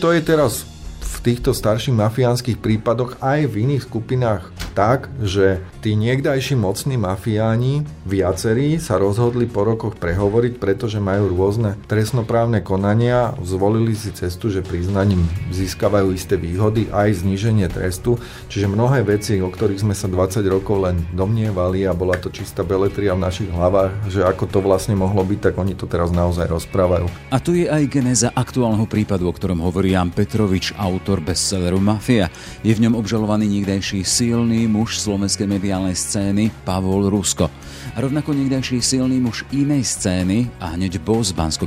To je teraz týchto starších mafiánskych prípadoch aj v iných skupinách tak, že tí niekdajší mocní mafiáni, viacerí, sa rozhodli po rokoch prehovoriť, pretože majú rôzne trestnoprávne konania, zvolili si cestu, že priznaním získavajú isté výhody, aj zníženie trestu, čiže mnohé veci, o ktorých sme sa 20 rokov len domnievali a bola to čistá beletria v našich hlavách, že ako to vlastne mohlo byť, tak oni to teraz naozaj rozprávajú. A tu je aj genéza aktuálneho prípadu, o ktorom hovorí Jan Petrovič, autor bestselleru Mafia. Je v ňom obžalovaný niekdejší silný muž slovenskej mediálnej scény Pavol Rusko. A rovnako niekdejší silný muž inej scény a hneď boss bansko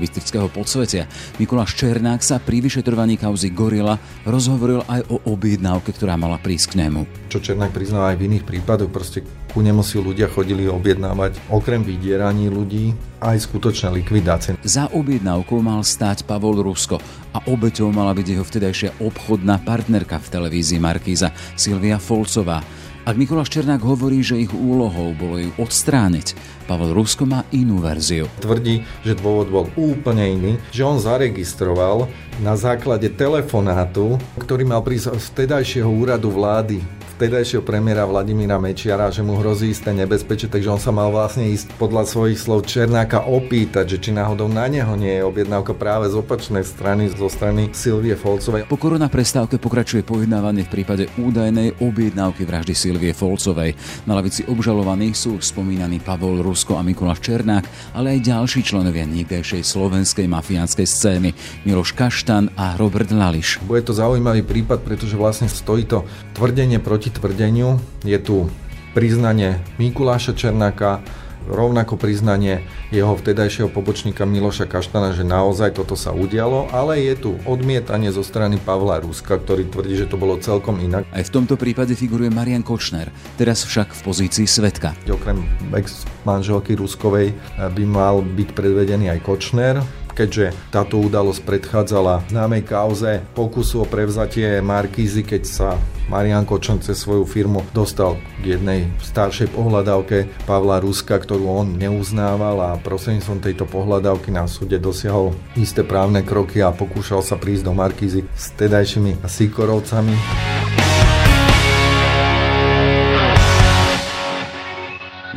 podsvetia Mikuláš Černák sa pri vyšetrovaní kauzy Gorila rozhovoril aj o objednávke, ktorá mala prísť k nemu. Čo Černák priznal aj v iných prípadoch, proste ku nemu si ľudia chodili objednávať okrem vydieraní ľudí aj skutočné likvidácie. Za objednávkou mal stáť Pavol Rusko a obeťou mala byť jeho vtedajšia obchodná partnerka v televízii Markíza Silvia Folcová. Ak Mikuláš Černák hovorí, že ich úlohou bolo ju odstrániť, Pavel Rusko má inú verziu. Tvrdí, že dôvod bol úplne iný, že on zaregistroval na základe telefonátu, ktorý mal prísť z vtedajšieho úradu vlády vtedajšieho premiéra Vladimíra Mečiara, že mu hrozí isté nebezpečie, takže on sa mal vlastne ísť podľa svojich slov Černáka opýtať, že či náhodou na neho nie je objednávka práve z opačnej strany, zo strany Silvie Folcovej. Po korona prestávke pokračuje pojednávanie v prípade údajnej objednávky vraždy Silvie Folcovej. Na lavici obžalovaných sú spomínaní Pavol Rusko a Mikuláš Černák, ale aj ďalší členovia niekdejšej slovenskej mafiánskej scény Miloš Kaštan a Robert Lališ. Bude to zaujímavý prípad, pretože vlastne stojí to tvrdenie proti proti tvrdeniu. Je tu priznanie Mikuláša Černáka, rovnako priznanie jeho vtedajšieho pobočníka Miloša Kaštana, že naozaj toto sa udialo, ale je tu odmietanie zo strany Pavla Ruska, ktorý tvrdí, že to bolo celkom inak. Aj v tomto prípade figuruje Marian Kočner, teraz však v pozícii svetka. Okrem ex-manželky Ruskovej by mal byť predvedený aj Kočner, keďže táto udalosť predchádzala známej kauze pokusu o prevzatie Markízy, keď sa Marian Kočon cez svoju firmu dostal k jednej staršej pohľadávke Pavla Ruska, ktorú on neuznával a prostredníctvom tejto pohľadávky na súde dosiahol isté právne kroky a pokúšal sa prísť do Markízy s tedajšími Sikorovcami.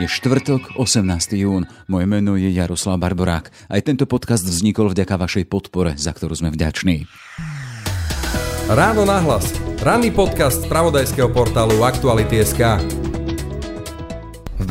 Je štvrtok, 18. jún. Moje meno je Jaroslav Barborák. Aj tento podcast vznikol vďaka vašej podpore, za ktorú sme vďační. Ráno nahlas. Ranný podcast z pravodajského portálu Aktuality.sk.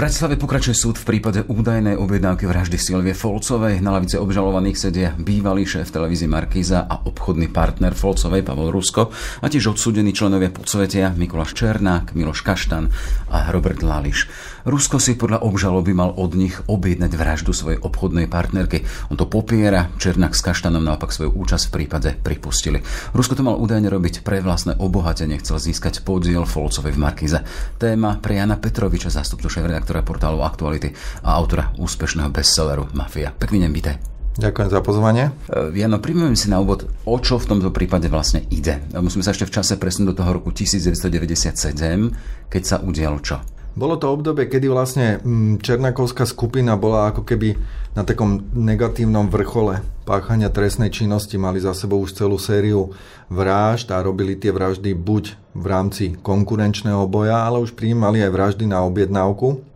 Bratislave pokračuje súd v prípade údajnej objednávky vraždy Silvie Folcovej. Na lavice obžalovaných sedia bývalý šéf televízie Markíza a obchodný partner Folcovej Pavol Rusko a tiež odsúdení členovia podsvetia Mikuláš Černák, Miloš Kaštan a Robert Lališ. Rusko si podľa obžaloby mal od nich objednať vraždu svojej obchodnej partnerky. On to popiera, Černák s Kaštanom naopak svoju účasť v prípade pripustili. Rusko to mal údajne robiť pre vlastné obohatenie, chcel získať podiel Folcovej v Markize. Téma pre Jana Petroviča, zástupcu šéf-redaktora portálu Aktuality a autora úspešného bestselleru Mafia. Pekný deň, vítaj. Ďakujem za pozvanie. E, Jano, príjmem si na úvod, o čo v tomto prípade vlastne ide. Musíme sa ešte v čase presunúť do toho roku 1997, keď sa udialo čo? Bolo to obdobie, kedy vlastne mm, Černakovská skupina bola ako keby na takom negatívnom vrchole páchania trestnej činnosti. Mali za sebou už celú sériu vražd a robili tie vraždy buď v rámci konkurenčného boja, ale už prijímali aj vraždy na objednávku.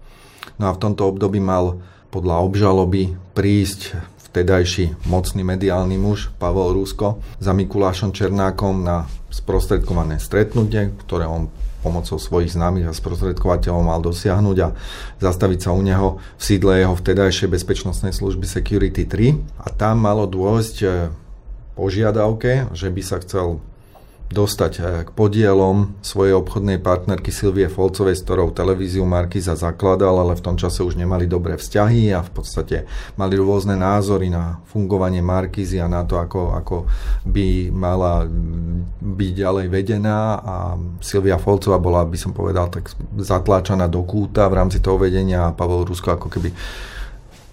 No a v tomto období mal podľa obžaloby prísť vtedajší mocný mediálny muž Pavel Rusko za Mikulášom Černákom na sprostredkované stretnutie, ktoré on pomocou svojich známych a sprostredkovateľov mal dosiahnuť a zastaviť sa u neho v sídle jeho vtedajšej bezpečnostnej služby Security 3 a tam malo dôjsť e, požiadavke, že by sa chcel dostať eh, k podielom svojej obchodnej partnerky Silvie Folcovej, s ktorou televíziu Markiza zakladal, ale v tom čase už nemali dobré vzťahy a v podstate mali rôzne názory na fungovanie Markizy a na to, ako, ako by mala byť ďalej vedená. A Silvia Folcová bola, by som povedal, tak zatláčaná do kúta v rámci toho vedenia a Pavel Rusko ako keby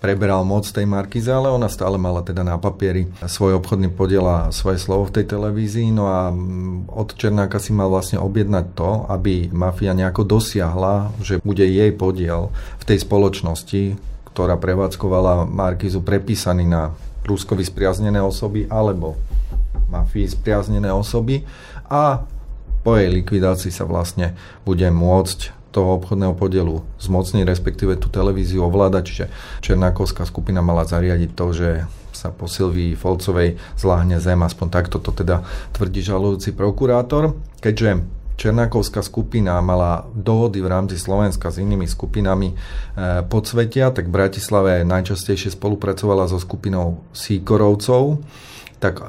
preberal moc tej Markize, ale ona stále mala teda na papieri svoj obchodný podiel a svoje slovo v tej televízii. No a mm, od Černáka si mal vlastne objednať to, aby mafia nejako dosiahla, že bude jej podiel v tej spoločnosti, ktorá prevádzkovala Markizu prepísaný na Rusko spriaznené osoby alebo mafii spriaznené osoby a po jej likvidácii sa vlastne bude môcť toho obchodného podielu zmocniť, respektíve tú televíziu ovládať, čiže Černákovská skupina mala zariadiť to, že sa po Silvii Folcovej zláhne zem, aspoň takto to teda tvrdí žalujúci prokurátor. Keďže Černákovská skupina mala dohody v rámci Slovenska s inými skupinami e, podsvetia, tak v Bratislave najčastejšie spolupracovala so skupinou Síkorovcov, tak e,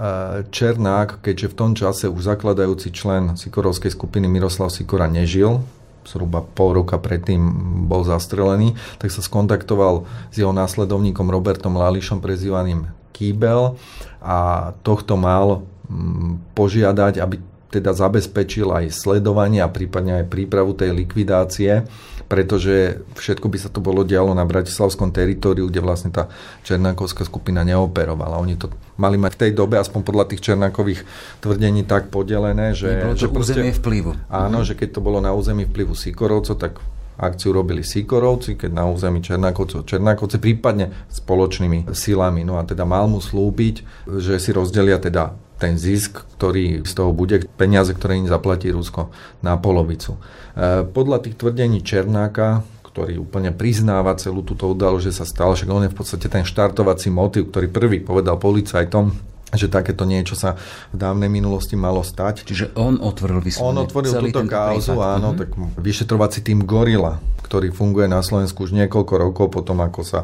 Černák, keďže v tom čase už zakladajúci člen Sikorovskej skupiny Miroslav Sikora nežil, zhruba pol roka predtým bol zastrelený, tak sa skontaktoval s jeho následovníkom Robertom Lališom, prezývaným Kýbel a tohto mal mm, požiadať, aby teda zabezpečil aj sledovanie a prípadne aj prípravu tej likvidácie, pretože všetko by sa to bolo dialo na bratislavskom teritoriu, kde vlastne tá Černákovská skupina neoperovala. Oni to mali mať v tej dobe, aspoň podľa tých Černákových tvrdení, tak podelené, že... Nebolo to že územie vplyvu. Áno, že keď to bolo na území vplyvu Sikorovcov, tak akciu robili Sikorovci, keď na území Černákovcov Černákovci, prípadne spoločnými silami. No a teda mal mu slúbiť, že si rozdelia teda ten zisk, ktorý z toho bude, peniaze, ktoré im zaplatí Rusko na polovicu. E, podľa tých tvrdení Černáka, ktorý úplne priznáva celú túto udalosť, že sa stalo, že on je v podstate ten štartovací motiv, ktorý prvý povedal policajtom, že takéto niečo sa v dávnej minulosti malo stať. Čiže on otvoril vyslovene On otvoril túto kauzu, prípad. áno, mm-hmm. tak vyšetrovací tým Gorila, ktorý funguje na Slovensku už niekoľko rokov potom, ako sa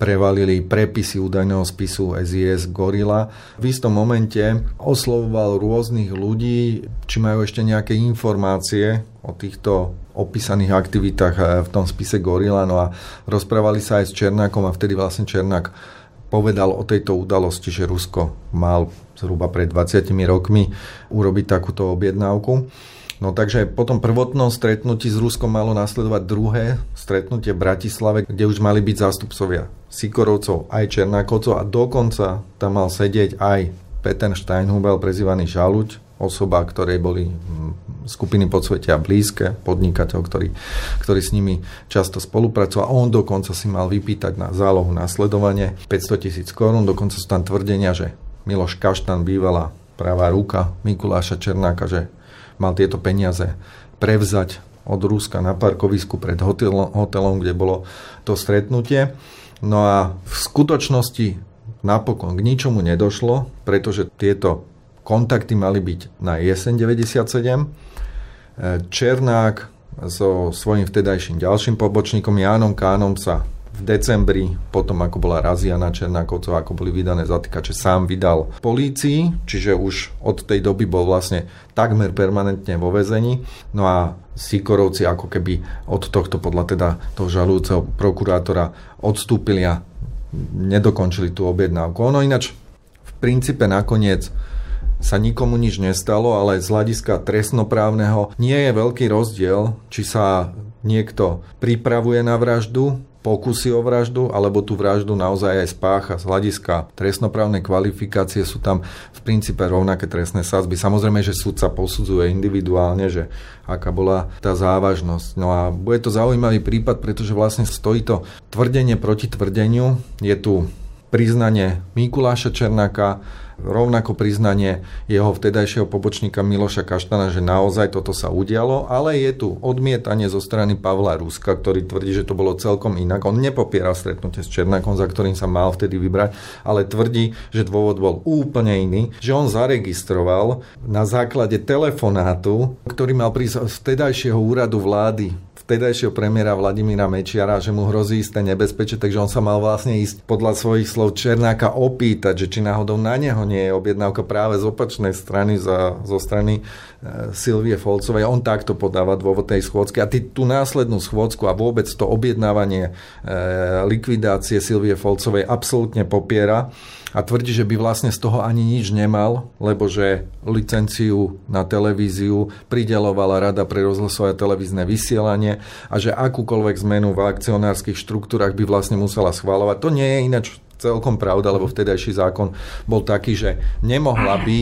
prevalili prepisy údajného spisu SIS Gorila. V istom momente oslovoval rôznych ľudí, či majú ešte nejaké informácie o týchto opísaných aktivitách eh, v tom spise Gorila, no a rozprávali sa aj s Černákom a vtedy vlastne Černák povedal o tejto udalosti, že Rusko mal zhruba pred 20 rokmi urobiť takúto objednávku. No takže po tom prvotnom stretnutí s Ruskom malo nasledovať druhé stretnutie v Bratislave, kde už mali byť zástupcovia Sikorovcov aj Černákovcov a dokonca tam mal sedieť aj Peter Steinhubel, prezývaný Žaluť, osoba, ktorej boli skupiny podsvetia blízke, podnikateľ, ktorý, ktorý s nimi často spolupracoval. On dokonca si mal vypýtať na zálohu následovanie 500 tisíc korún. Dokonca sú tam tvrdenia, že Miloš Kaštan bývala pravá ruka Mikuláša Černáka, že mal tieto peniaze prevzať od Ruska na parkovisku pred hotelom, hotelom, kde bolo to stretnutie. No a v skutočnosti napokon k ničomu nedošlo, pretože tieto kontakty mali byť na jeseň 97 Černák so svojím vtedajším ďalším pobočníkom Jánom Kánom sa v decembri, potom ako bola razia na Černákovcov, ako boli vydané zatýkače, sám vydal polícii, čiže už od tej doby bol vlastne takmer permanentne vo vezení. No a Sikorovci ako keby od tohto podľa teda toho žalujúceho prokurátora odstúpili a nedokončili tú objednávku. Ono ináč v princípe nakoniec sa nikomu nič nestalo, ale z hľadiska trestnoprávneho nie je veľký rozdiel, či sa niekto pripravuje na vraždu, pokusy o vraždu, alebo tú vraždu naozaj aj spácha. Z hľadiska trestnoprávnej kvalifikácie sú tam v princípe rovnaké trestné sázby. Samozrejme, že súd sa posudzuje individuálne, že aká bola tá závažnosť. No a bude to zaujímavý prípad, pretože vlastne stojí to tvrdenie proti tvrdeniu. Je tu priznanie Mikuláša Černáka, rovnako priznanie jeho vtedajšieho pobočníka Miloša Kaštana, že naozaj toto sa udialo, ale je tu odmietanie zo strany Pavla Ruska, ktorý tvrdí, že to bolo celkom inak. On nepopieral stretnutie s Černákom, za ktorým sa mal vtedy vybrať, ale tvrdí, že dôvod bol úplne iný, že on zaregistroval na základe telefonátu, ktorý mal prísť z vtedajšieho úradu vlády vtedajšieho premiéra Vladimíra Mečiara, že mu hrozí isté nebezpečie, takže on sa mal vlastne ísť podľa svojich slov Černáka opýtať, že či náhodou na neho nie je objednávka práve z opačnej strany, za, zo strany e, Silvie Folcovej. On takto podáva dôvod tej schôdzky a ty tú následnú schôdzku a vôbec to objednávanie e, likvidácie Silvie Folcovej absolútne popiera a tvrdí, že by vlastne z toho ani nič nemal, lebo že licenciu na televíziu pridelovala Rada pre rozhlasové televízne vysielanie a že akúkoľvek zmenu v akcionárskych štruktúrach by vlastne musela schváľovať. To nie je ináč celkom pravda, lebo vtedajší zákon bol taký, že nemohla by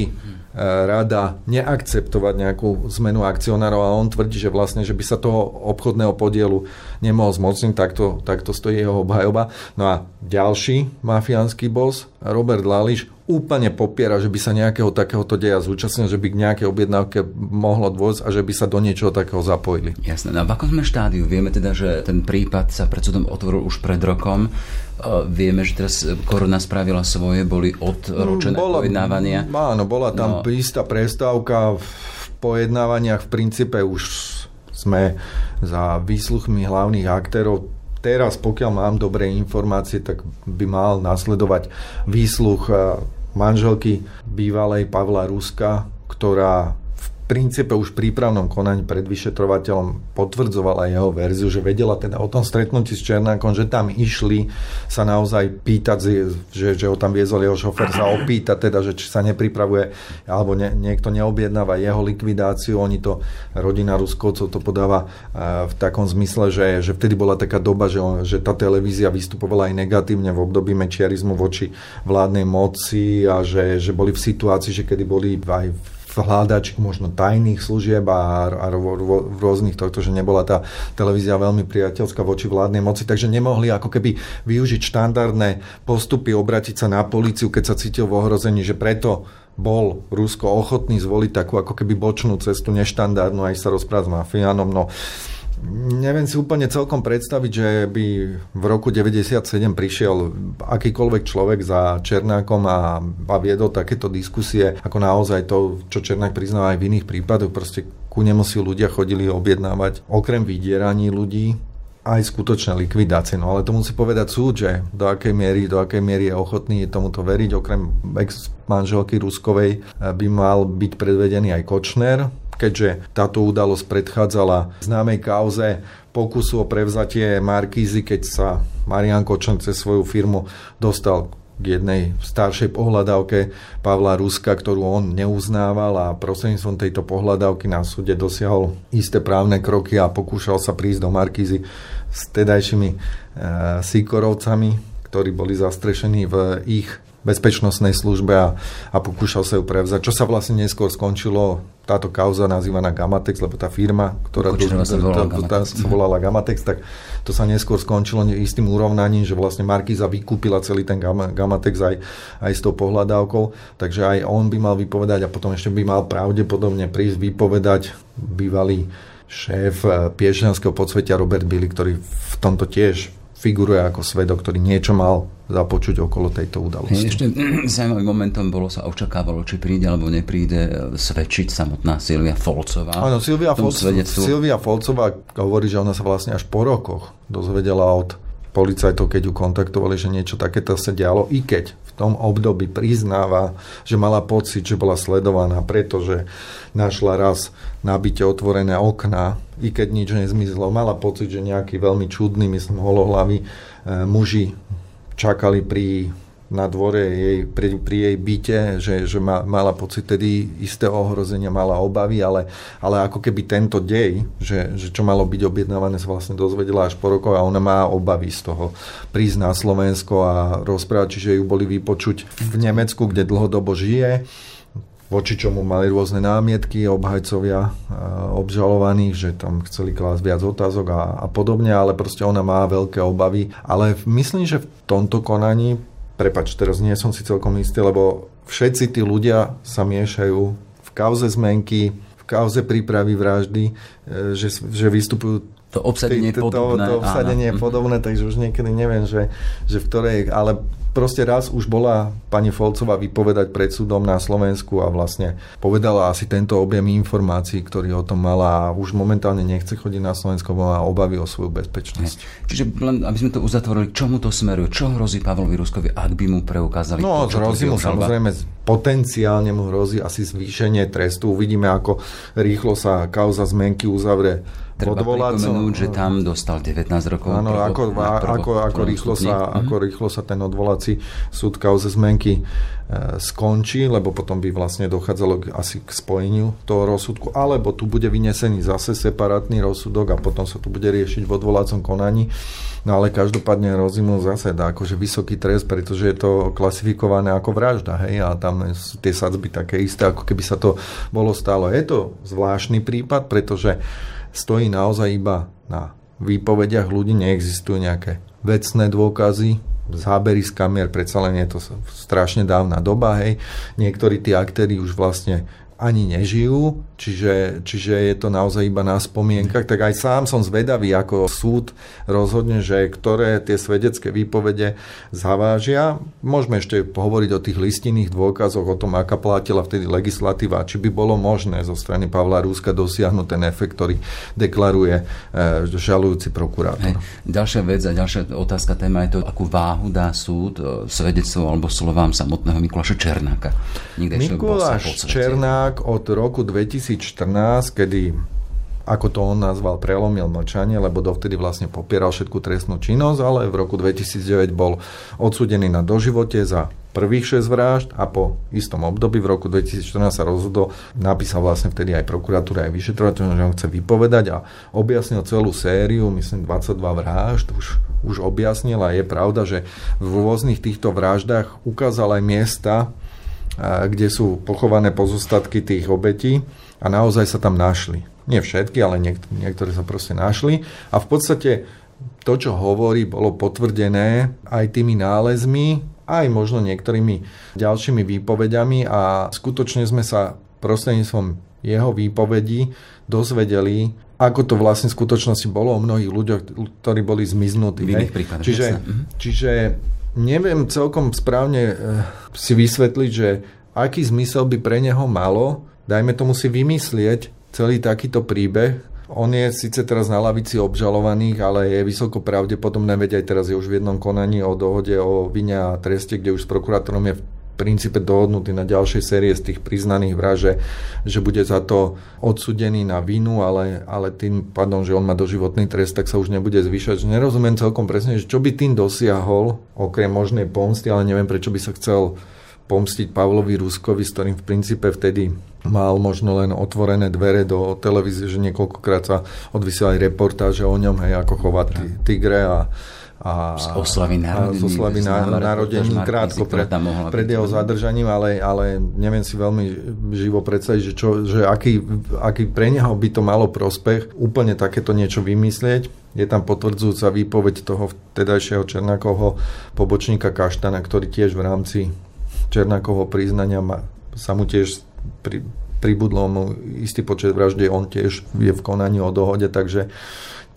rada neakceptovať nejakú zmenu akcionárov a on tvrdí, že vlastne, že by sa toho obchodného podielu nemohol zmocniť, takto, takto stojí jeho obhajoba. No a ďalší mafiánsky boss, Robert Lališ, úplne popiera, že by sa nejakého takéhoto deja zúčastnil, že by k nejakej objednávke mohlo dôjsť a že by sa do niečoho takého zapojili. Jasné. No v akom sme štádiu? Vieme teda, že ten prípad sa pred súdom otvoril už pred rokom. Vieme, že teraz korona spravila svoje, boli odročené bola, pojednávania. Áno, bola tam no. istá prestávka v pojednávaniach. V princípe už sme za výsluchmi hlavných aktérov. Teraz, pokiaľ mám dobré informácie, tak by mal nasledovať výsluch manželky bývalej Pavla Ruska, ktorá princípe už v prípravnom konaní pred vyšetrovateľom potvrdzovala jeho verziu, že vedela teda o tom stretnutí s Černákom, že tam išli sa naozaj pýtať, že, že ho tam viezol jeho šofer, sa opýta teda, že či sa nepripravuje alebo ne, niekto neobjednáva jeho likvidáciu. Oni to, rodina Ruskovcov to podáva v takom zmysle, že, že vtedy bola taká doba, že, že tá televízia vystupovala aj negatívne v období mečiarizmu voči vládnej moci a že, že boli v situácii, že kedy boli aj hľadač možno tajných služieb a, a rôznych tohto, že nebola tá televízia veľmi priateľská voči vládnej moci, takže nemohli ako keby využiť štandardné postupy, obratiť sa na políciu, keď sa cítil v ohrození, že preto bol Rusko ochotný zvoliť takú ako keby bočnú cestu, neštandardnú, aj sa rozprávať s mafiánom. No, Neviem si úplne celkom predstaviť, že by v roku 97 prišiel akýkoľvek človek za Černákom a, a viedol takéto diskusie, ako naozaj to, čo Černák priznáva aj v iných prípadoch, proste ku nemu si ľudia chodili objednávať okrem vydieraní ľudí, aj skutočné likvidácie. No ale to musí povedať súd, že do akej miery, do akej miery je ochotný tomuto veriť. Okrem ex-manželky Ruskovej by mal byť predvedený aj Kočner, keďže táto udalosť predchádzala známej kauze pokusu o prevzatie Markízy, keď sa Marian Kočan cez svoju firmu dostal k jednej staršej pohľadávke Pavla Ruska, ktorú on neuznával a prostredníctvom tejto pohľadávky na súde dosiahol isté právne kroky a pokúšal sa prísť do Markízy s tedajšími e, Sikorovcami, ktorí boli zastrešení v ich bezpečnostnej službe a, a pokúšal sa ju prevzať. Čo sa vlastne neskôr skončilo, táto kauza nazývaná Gamatex, lebo tá firma, ktorá tu, sa, volala tá, tá, sa volala Gamatex, tak to sa neskôr skončilo istým urovnaním, že vlastne Markiza vykúpila celý ten Gamatex aj, aj s tou pohľadávkou, takže aj on by mal vypovedať a potom ešte by mal pravdepodobne prísť vypovedať bývalý šéf eh, Piešťanského podsvetia Robert Billy, ktorý v tomto tiež figuruje ako svedok, ktorý niečo mal započuť okolo tejto udalosti. Ešte zaujímavým momentom bolo sa očakávalo, či príde alebo nepríde e, svedčiť samotná Silvia Folcová. Áno, Silvia, Folc- Silvia Folcová hovorí, že ona sa vlastne až po rokoch dozvedela od policajtov, keď ju kontaktovali, že niečo takéto sa dialo, i keď v tom období priznáva, že mala pocit, že bola sledovaná, pretože našla raz na byte otvorené okná, i keď nič nezmizlo. Mala pocit, že nejaký veľmi čudný, myslím, holohlavy e, muži čakali pri na dvore jej, pri, pri jej byte, že, že ma, mala pocit tedy isté ohrozenia, mala obavy, ale, ale ako keby tento dej, že, že čo malo byť objednávané, sa vlastne dozvedela až po rokoch a ona má obavy z toho prísť na Slovensko a rozprávať, čiže ju boli vypočuť v Nemecku, kde dlhodobo žije voči čomu mali rôzne námietky, obhajcovia obžalovaných, že tam chceli klásť viac otázok a, a podobne, ale proste ona má veľké obavy. Ale myslím, že v tomto konaní prepač, teraz nie som si celkom istý, lebo všetci tí ľudia sa miešajú v kauze zmenky, v kauze prípravy vraždy, e, že, že vystupujú to obsadenie je podobné. To, to obsadenie je podobné, takže už niekedy neviem, že, že v ktorej, ale proste raz už bola pani Folcová vypovedať pred súdom na Slovensku a vlastne povedala asi tento objem informácií, ktorý o tom mala a už momentálne nechce chodiť na Slovensko, má obavy o svoju bezpečnosť. Čiže len, aby sme to uzatvorili, čomu to smeruje? Čo hrozí Pavlovi Ruskovi, ak by mu preukázali No, to, hrozí mu samozrejme, potenciálne mu hrozí asi zvýšenie trestu. Uvidíme, ako rýchlo sa kauza zmenky uzavrie Treba pripomenúť, že tam dostal 19 rokov. Áno, ako, ako, ako, rýchlo sa, ako rýchlo sa ten odvolací súd kauze zmenky E, skončí, lebo potom by vlastne dochádzalo k, asi k spojeniu toho rozsudku, alebo tu bude vynesený zase separátny rozsudok a potom sa tu bude riešiť v odvolacom konaní. No ale každopádne rozumú zase dá akože vysoký trest, pretože je to klasifikované ako vražda, hej, a tam sú tie sadzby také isté, ako keby sa to bolo stálo. Je to zvláštny prípad, pretože stojí naozaj iba na výpovediach ľudí, neexistujú nejaké vecné dôkazy, zábery z kamier, predsa len je to strašne dávna doba, hej. Niektorí tí aktéry už vlastne ani nežijú, čiže, čiže je to naozaj iba na spomienkach, tak aj sám som zvedavý, ako súd rozhodne, že ktoré tie svedecké výpovede zavážia. Môžeme ešte hovoriť o tých listinných dôkazoch, o tom, aká platila vtedy legislatíva, či by bolo možné zo strany Pavla Rúska dosiahnuť ten efekt, ktorý deklaruje e, žalujúci prokurátor. Hej. Ďalšia vec a ďalšia otázka téma je to, akú váhu dá súd e, svedectvo alebo slovám samotného Mikuláša Černáka. Mikuláš Černák tak od roku 2014, kedy ako to on nazval, prelomil mlčanie, lebo dovtedy vlastne popieral všetku trestnú činnosť, ale v roku 2009 bol odsudený na doživote za prvých 6 vražd a po istom období v roku 2014 sa rozhodol, napísal vlastne vtedy aj prokuratúra, aj vyšetrovateľ, že on chce vypovedať a objasnil celú sériu, myslím 22 vražd, už, už objasnil a je pravda, že v rôznych týchto vraždách ukázal aj miesta, kde sú pochované pozostatky tých obetí a naozaj sa tam našli. Nie všetky, ale niek- niektoré sa proste našli. A v podstate to, čo hovorí, bolo potvrdené aj tými nálezmi, aj možno niektorými ďalšími výpovediami a skutočne sme sa prostredníctvom jeho výpovedí dozvedeli, ako to vlastne v skutočnosti bolo o mnohých ľuďoch, ktorí boli zmiznutí. V iných prípadoch. Čiže, mhm. čiže neviem celkom správne eh, si vysvetliť, že aký zmysel by pre neho malo, dajme tomu si vymyslieť celý takýto príbeh. On je síce teraz na lavici obžalovaných, ale je vysoko pravdepodobné, veď aj teraz je už v jednom konaní o dohode o vine a treste, kde už s prokurátorom je princípe dohodnutý na ďalšej série z tých priznaných vraže, že bude za to odsudený na vinu, ale, ale tým pádom, že on má doživotný trest, tak sa už nebude zvyšať. Nerozumiem celkom presne, že čo by tým dosiahol, okrem možnej pomsty, ale neviem, prečo by sa chcel pomstiť Pavlovi Ruskovi, s ktorým v princípe vtedy mal možno len otvorené dvere do televízie, že niekoľkokrát sa odvysielali reportáže o ňom, hej, ako chovať tigre a, a z oslavy narodení, z oslavy na, narodení krátko pred, pred jeho zadržaním, ale, ale neviem si veľmi živo predstaviť, že, čo, že aký, aký pre neho by to malo prospech úplne takéto niečo vymyslieť. Je tam potvrdzujúca výpoveď toho vtedajšieho Černákovho pobočníka Kaštana, ktorý tiež v rámci Černákovho priznania ma, sa mu tiež pri, pribudlo mu istý počet vraždy, on tiež je v konaní o dohode, takže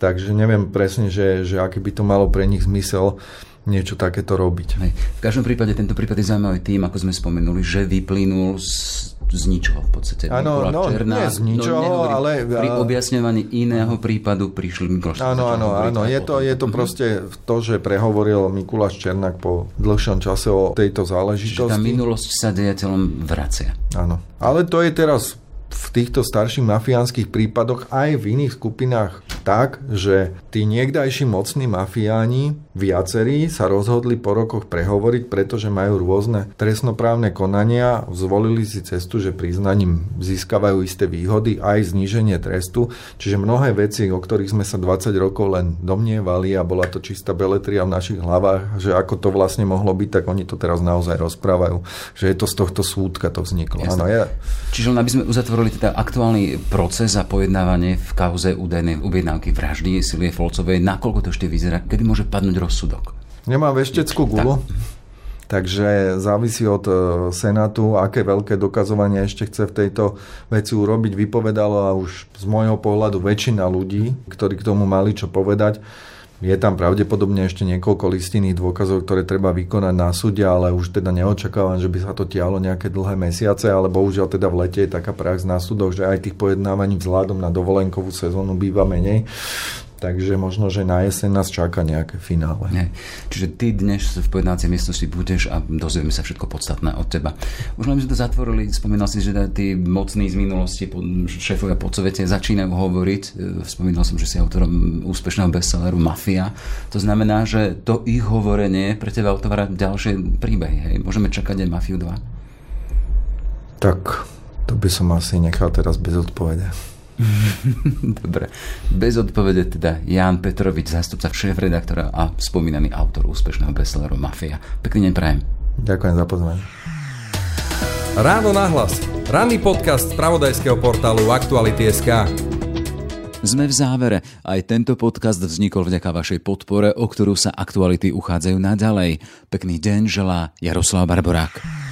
Takže neviem presne, že, že aký by to malo pre nich zmysel niečo takéto robiť. Hej. V každom prípade tento prípad je zaujímavý tým, ako sme spomenuli, že vyplynul z z ničoho v podstate. Áno, no, Černá, nie z ničoho, no, ale... Pri objasňovaní iného prípadu prišli Mikuláš Áno, áno, áno. Je to, je to mhm. proste to, že prehovoril Mikuláš Černák po dlhšom čase o tejto záležitosti. Čiže tá minulosť sa dejateľom vracia. Áno. Ale to je teraz v týchto starších mafiánskych prípadoch aj v iných skupinách tak, že tí niekdajší mocní mafiáni, viacerí, sa rozhodli po rokoch prehovoriť, pretože majú rôzne trestnoprávne konania, zvolili si cestu, že priznaním získavajú isté výhody, aj zníženie trestu, čiže mnohé veci, o ktorých sme sa 20 rokov len domnievali a bola to čistá beletria v našich hlavách, že ako to vlastne mohlo byť, tak oni to teraz naozaj rozprávajú, že je to z tohto súdka to vzniklo. Áno, ja... Čiže len aby sme uzatvorili teda aktuálny proces a pojednávanie v kauze údajnej objednávky vraždy Silie Folcovej. Nakoľko to ešte vyzerá? Kedy môže padnúť rozsudok? Nemám vešteckú gulu. Takže závisí od e, Senátu, aké veľké dokazovanie ešte chce v tejto veci urobiť. Vypovedalo a už z môjho pohľadu väčšina ľudí, ktorí k tomu mali čo povedať. Je tam pravdepodobne ešte niekoľko listinných dôkazov, ktoré treba vykonať na súde, ale už teda neočakávam, že by sa to tialo nejaké dlhé mesiace, ale bohužiaľ teda v lete je taká prax na súdoch, že aj tých pojednávaní vzhľadom na dovolenkovú sezónu býva menej. Takže možno, že na jeseň nás čaká nejaké finále. Nie. Čiže ty dnes v pojednácej miestnosti budeš a dozvieme sa všetko podstatné od teba. Už len sme to zatvorili, spomínal si, že tí mocní z minulosti, šéfovia po svete začínajú hovoriť. E, spomínal som, že si autorom úspešného bestselleru Mafia. To znamená, že to ich hovorenie pre teba otvára ďalšie príbehy. Hej. Môžeme čakať aj Mafiu 2? Tak, to by som asi nechal teraz bez odpovede. Dobre. Bez odpovede teda Jan Petrovič, zástupca šéf-redaktora a spomínaný autor úspešného bestselleru Mafia. Pekný deň prajem. Ďakujem za pozvanie. Ráno nahlas. Ranný podcast z pravodajského portálu Aktuality.sk. Sme v závere. Aj tento podcast vznikol vďaka vašej podpore, o ktorú sa aktuality uchádzajú naďalej. Pekný deň želá Jaroslav Barborák.